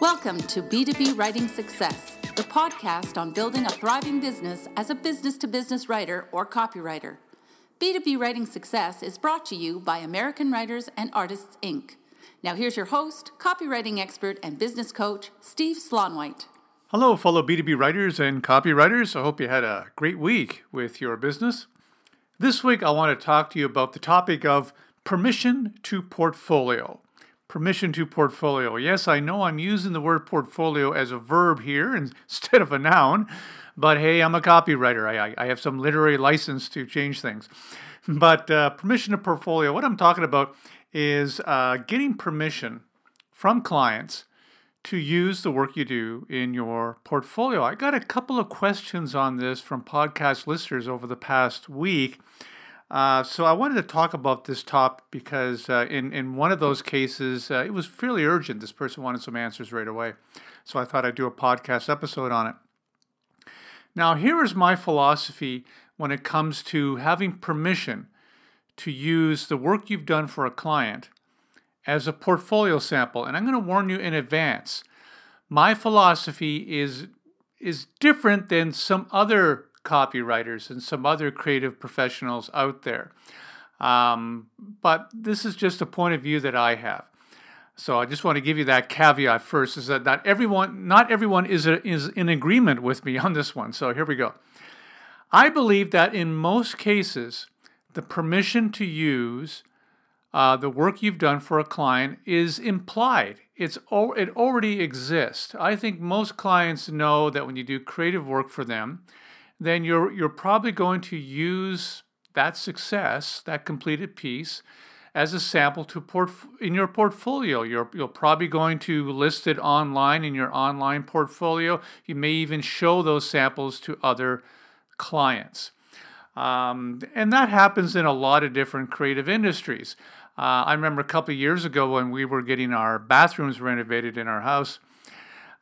Welcome to B2B Writing Success, the podcast on building a thriving business as a business to business writer or copywriter. B2B Writing Success is brought to you by American Writers and Artists, Inc. Now, here's your host, copywriting expert, and business coach, Steve Slaunwhite. Hello, fellow B2B writers and copywriters. I hope you had a great week with your business. This week, I want to talk to you about the topic of permission to portfolio permission to portfolio. Yes, I know I'm using the word portfolio as a verb here instead of a noun, but hey, I'm a copywriter. I, I have some literary license to change things. But uh, permission to portfolio, what I'm talking about is uh, getting permission from clients to use the work you do in your portfolio. I got a couple of questions on this from podcast listeners over the past week. Uh, so I wanted to talk about this topic because uh, in in one of those cases uh, it was fairly urgent. This person wanted some answers right away, so I thought I'd do a podcast episode on it. Now here is my philosophy when it comes to having permission to use the work you've done for a client as a portfolio sample, and I'm going to warn you in advance. My philosophy is is different than some other copywriters and some other creative professionals out there. Um, but this is just a point of view that I have. So I just want to give you that caveat first: is that not everyone, not everyone is a, is in agreement with me on this one. So here we go. I believe that in most cases, the permission to use uh, the work you've done for a client is implied. It's it already exists. I think most clients know that when you do creative work for them, then you're you're probably going to use that success, that completed piece, as a sample to port in your portfolio. You're you're probably going to list it online in your online portfolio. You may even show those samples to other clients. Um, and that happens in a lot of different creative industries. Uh, I remember a couple of years ago when we were getting our bathrooms renovated in our house.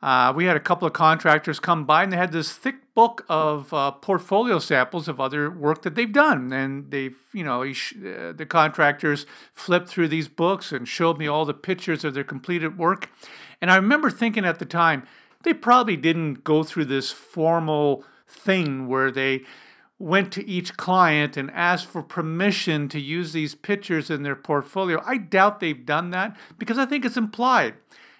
Uh, we had a couple of contractors come by and they had this thick book of uh, portfolio samples of other work that they've done. And they've, you know, uh, the contractors flipped through these books and showed me all the pictures of their completed work. And I remember thinking at the time, they probably didn't go through this formal thing where they went to each client and asked for permission to use these pictures in their portfolio. I doubt they've done that because I think it's implied.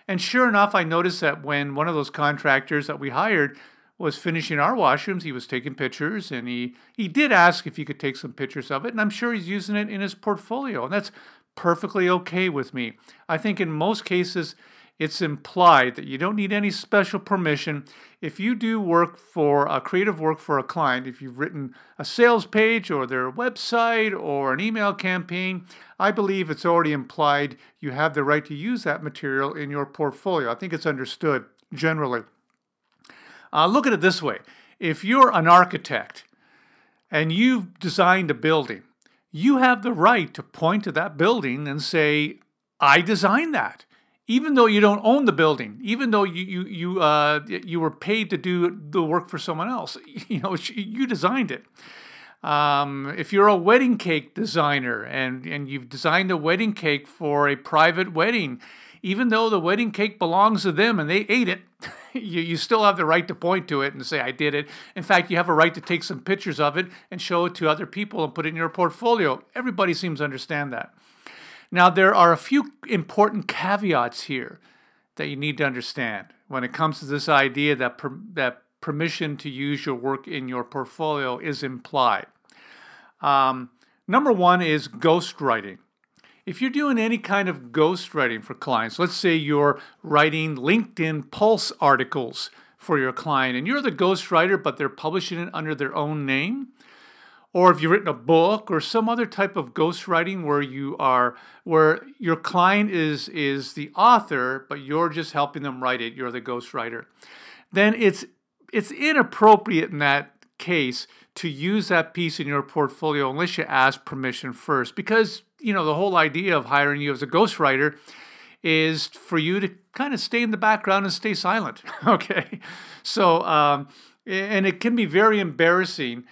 And sure enough, I noticed that when one of those contractors that we hired was finishing our washrooms, he was taking pictures and he, he did ask if he could take some pictures of it. And I'm sure he's using it in his portfolio. And that's perfectly okay with me. I think in most cases, it's implied that you don't need any special permission. If you do work for a creative work for a client, if you've written a sales page or their website or an email campaign, I believe it's already implied you have the right to use that material in your portfolio. I think it's understood generally. Uh, look at it this way if you're an architect and you've designed a building, you have the right to point to that building and say, I designed that even though you don't own the building, even though you you you uh, you were paid to do the work for someone else, you know you designed it. Um, if you're a wedding cake designer and and you've designed a wedding cake for a private wedding, even though the wedding cake belongs to them and they ate it, you, you still have the right to point to it and say, I did it. In fact, you have a right to take some pictures of it and show it to other people and put it in your portfolio. Everybody seems to understand that. Now, there are a few important caveats here that you need to understand when it comes to this idea that, per, that permission to use your work in your portfolio is implied. Um, number one is ghostwriting. If you're doing any kind of ghostwriting for clients, let's say you're writing LinkedIn Pulse articles for your client and you're the ghostwriter, but they're publishing it under their own name, or if you've written a book or some other type of ghostwriting where you are where your client is is the author but you're just helping them write it you're the ghostwriter then it's it's inappropriate in that case to use that piece in your portfolio unless you ask permission first because you know the whole idea of hiring you as a ghostwriter is for you to kind of stay in the background and stay silent okay so um, and it can be very embarrassing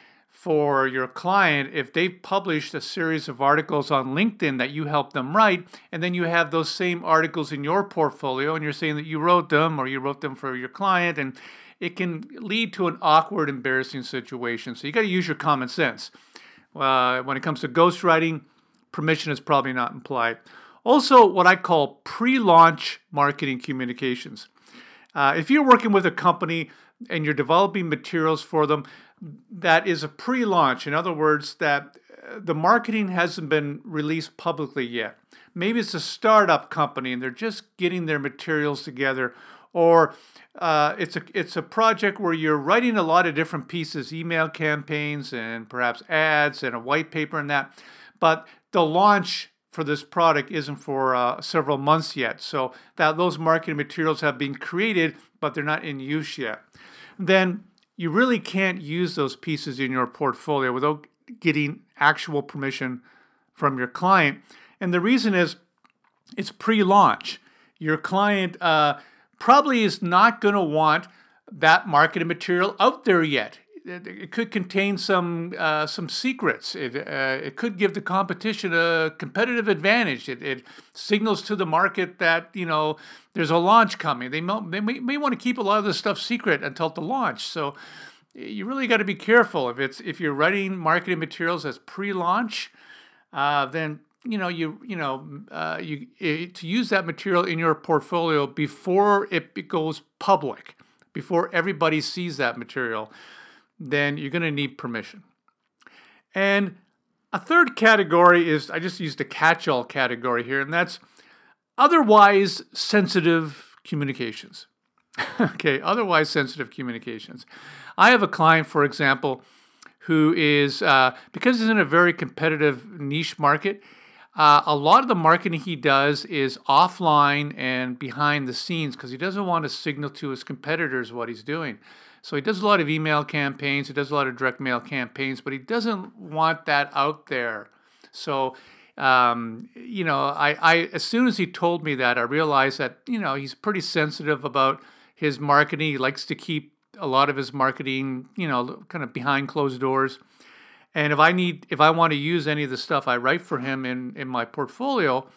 for your client if they've published a series of articles on LinkedIn that you helped them write, and then you have those same articles in your portfolio and you're saying that you wrote them or you wrote them for your client, and it can lead to an awkward, embarrassing situation. So you got to use your common sense. Uh, when it comes to ghostwriting, permission is probably not implied. Also, what I call pre launch marketing communications. Uh, if you're working with a company and you're developing materials for them, that is a pre launch. In other words, that uh, the marketing hasn't been released publicly yet. Maybe it's a startup company and they're just getting their materials together, or uh, it's a it's a project where you're writing a lot of different pieces, email campaigns and perhaps ads and a white paper and that, but the launch for this product isn't for uh, several months yet. So that those marketing materials have been created, but they're not in use yet. Then you really can't use those pieces in your portfolio without getting actual permission from your client. And the reason is it's pre launch. Your client uh, probably is not going to want that marketing material out there yet. It, could contain some uh, some secrets. It, uh, it could give the competition a competitive advantage. It, it signals to the market that you know there's a launch coming. They may, they may, may want to keep a lot of this stuff secret until the launch. So you really got to be careful if it's if you're writing marketing materials as pre-launch, uh, then you know you you know uh, you it, to use that material in your portfolio before it goes public, before everybody sees that material, then you're going to need permission. And a third category is I just used a catch-all category here, and that's otherwise sensitive communications. okay, otherwise sensitive communications. I have a client, for example, who is, uh, because he's in a very competitive niche market, uh, a lot of the marketing he does is offline and behind the scenes because he doesn't want to signal to his competitors what he's doing. So he does a lot of email campaigns, he does a lot of direct mail campaigns, but he doesn't want that out there. So, um, you know, I, I as soon as he told me that, I realized that you know he's pretty sensitive about his marketing. He likes to keep a lot of his marketing, you know, kind of behind closed doors. And if I need, if I want to use any of the stuff I write for him in, in my portfolio,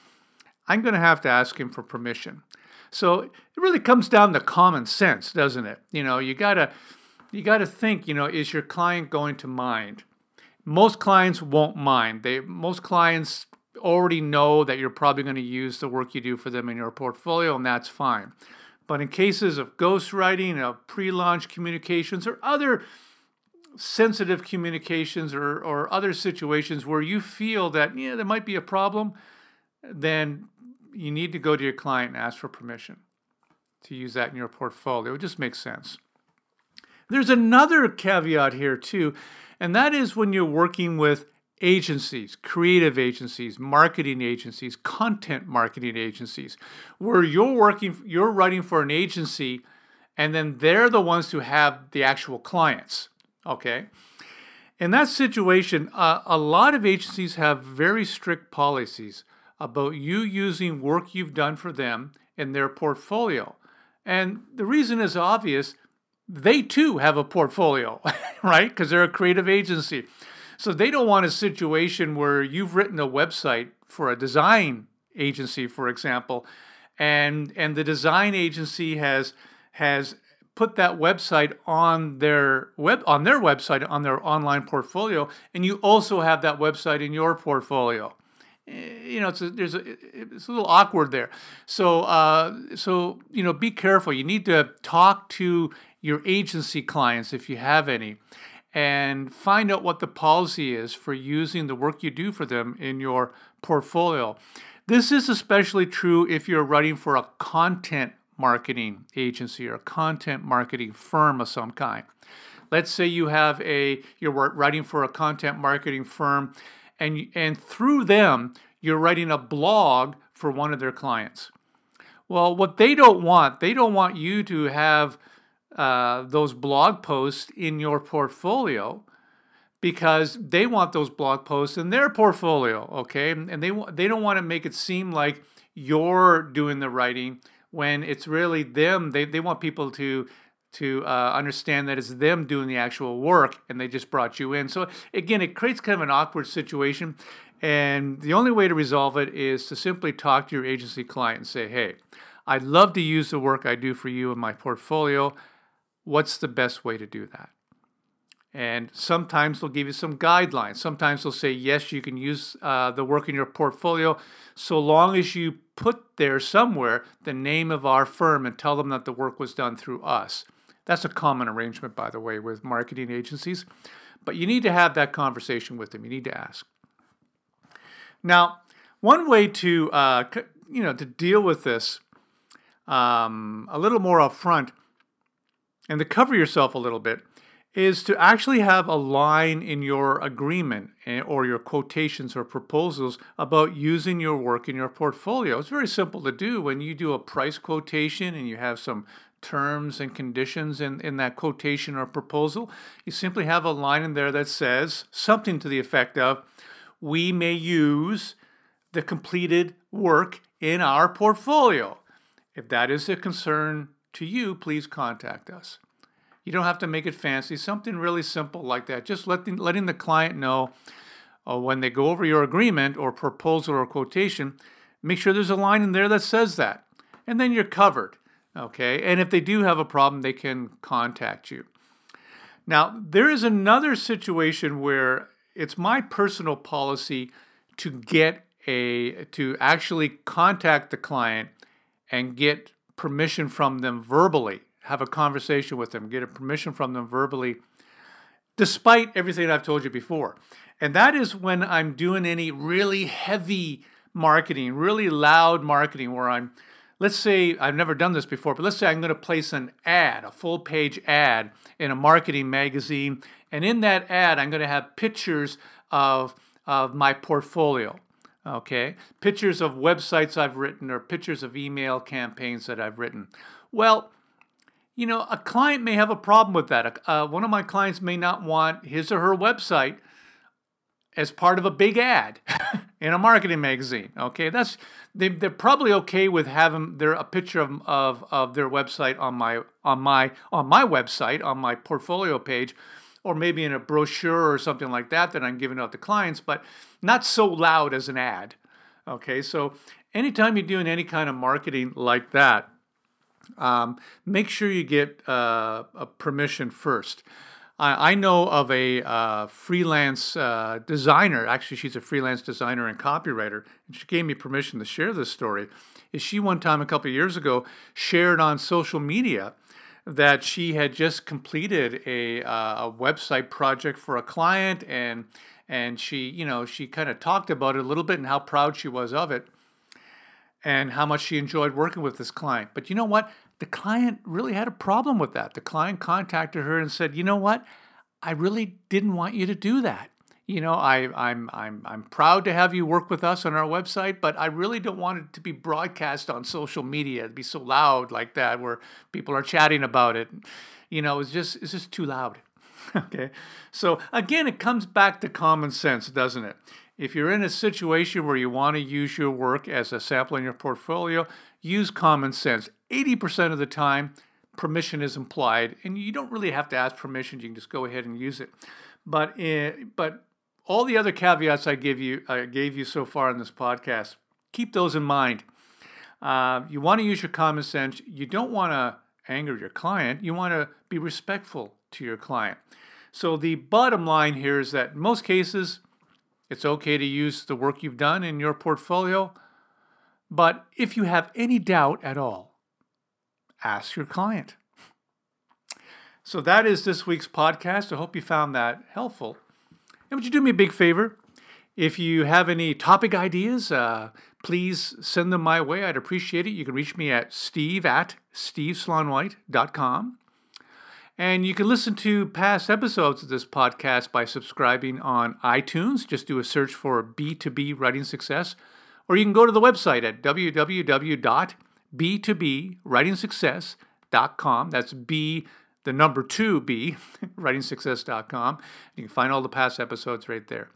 I'm going to have to ask him for permission. So it really comes down to common sense, doesn't it? You know, you gotta, you gotta think. You know, is your client going to mind? Most clients won't mind. They most clients already know that you're probably going to use the work you do for them in your portfolio, and that's fine. But in cases of ghostwriting, of pre launch communications, or other sensitive communications or, or other situations where you feel that yeah, there might be a problem, then you need to go to your client and ask for permission to use that in your portfolio. It just makes sense. There's another caveat here, too, and that is when you're working with agencies, creative agencies, marketing agencies, content marketing agencies, where you're working, you're writing for an agency, and then they're the ones who have the actual clients. Okay. In that situation, uh, a lot of agencies have very strict policies about you using work you've done for them in their portfolio. And the reason is obvious they too have a portfolio, right? Because they're a creative agency. So they don't want a situation where you've written a website for a design agency, for example, and and the design agency has has put that website on their web on their website on their online portfolio, and you also have that website in your portfolio. You know, it's a, there's a, it's a little awkward there. So uh, so you know, be careful. You need to talk to your agency clients if you have any and find out what the policy is for using the work you do for them in your portfolio. This is especially true if you're writing for a content marketing agency or a content marketing firm of some kind. Let's say you have a you're writing for a content marketing firm and and through them you're writing a blog for one of their clients. Well, what they don't want, they don't want you to have uh, those blog posts in your portfolio because they want those blog posts in their portfolio, okay? And they they don't want to make it seem like you're doing the writing when it's really them. They they want people to to uh, understand that it's them doing the actual work and they just brought you in. So again, it creates kind of an awkward situation. And the only way to resolve it is to simply talk to your agency client and say, hey, I'd love to use the work I do for you in my portfolio. What's the best way to do that? And sometimes they'll give you some guidelines. Sometimes they'll say, yes, you can use uh, the work in your portfolio so long as you put there somewhere the name of our firm and tell them that the work was done through us. That's a common arrangement, by the way, with marketing agencies. But you need to have that conversation with them. You need to ask. Now, one way to uh, you know to deal with this um, a little more upfront and to cover yourself a little bit is to actually have a line in your agreement eh, or your quotations or proposals about using your work in your portfolio. It's very simple to do when you do a price quotation and you have some terms and conditions in, in that quotation or proposal. You simply have a line in there that says something to the effect of, we may use the completed work in our portfolio. If that is a concern to you, please contact us. You don't have to make it fancy, something really simple like that. Just letting, letting the client know uh, when they go over your agreement or proposal or quotation, make sure there's a line in there that says that. And then you're covered. Okay, and if they do have a problem, they can contact you. Now, there is another situation where it's my personal policy to get a to actually contact the client and get permission from them verbally, have a conversation with them, get a permission from them verbally, despite everything I've told you before. And that is when I'm doing any really heavy marketing, really loud marketing, where I'm let's say I've never done this before, but let's say I'm going to place an ad, a full page ad in a marketing magazine. And in that ad, I'm going to have pictures of, of my portfolio. Okay, pictures of websites I've written or pictures of email campaigns that I've written. Well, you know, a client may have a problem with that. Uh, one of my clients may not want his or her website as part of a big ad in a marketing magazine. Okay, that's they, they're probably okay with having their a picture of, of, of their website on my on my on my website on my portfolio page, or maybe in a brochure or something like that that I'm giving out to clients, but not so loud as an ad. Okay, so anytime you're doing any kind of marketing like that, um, make sure you get uh, a permission first. I, I know of a uh, freelance uh, designer. Actually, she's a freelance designer and copywriter, and she gave me permission to share this story. Is she one time a couple years ago shared on social media that she had just completed a, uh, a website project for a client and and she you know she kind of talked about it a little bit and how proud she was of it and how much she enjoyed working with this client but you know what the client really had a problem with that. The client contacted her and said, "You know what? I really didn't want you to do that. You know, I, I'm I'm I'm proud to have you work with us on our website, but I really don't want it to be broadcast on social media. It'd be so loud like that, where people are chatting about it. You know, it's just it's just too loud." okay, so again, it comes back to common sense, doesn't it? If you're in a situation where you want to use your work as a sample in your portfolio, use common sense. 80% of the time, permission is implied, and you don't really have to ask permission. You can just go ahead and use it. But in, eh, but all the other caveats I give you I gave you so far in this podcast, keep those in mind. Uh, you want to use your common sense. You don't want to anger your client. You want to be respectful to your client. So the bottom line here is that in most cases, it's okay to use the work you've done in your portfolio. But if you have any doubt at all, ask your client. So that is this week's podcast. I hope you found that helpful. And would you do me a big favor? If you have any topic ideas, uh, please send them my way. I'd appreciate it. You can reach me at steve at steveslaunwhite.com. And you can listen to past episodes of this podcast by subscribing on iTunes. Just do a search for B2B Writing Success or you can go to the website at www.b2bwritingsuccess.com. That's B, the number two B, writingsuccess.com. You can find all the past episodes right there.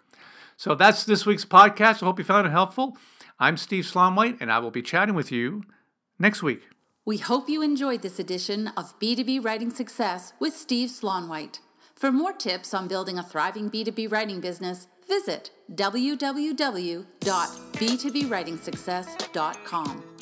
So that's this week's podcast. I hope you found it helpful. I'm Steve Slaunwhite, and I will be chatting with you next week. We hope you enjoyed this edition of B2B Writing Success with Steve Slaunwhite. For more tips on building a thriving B2B writing business, visit www.b2bwritingsuccess.com.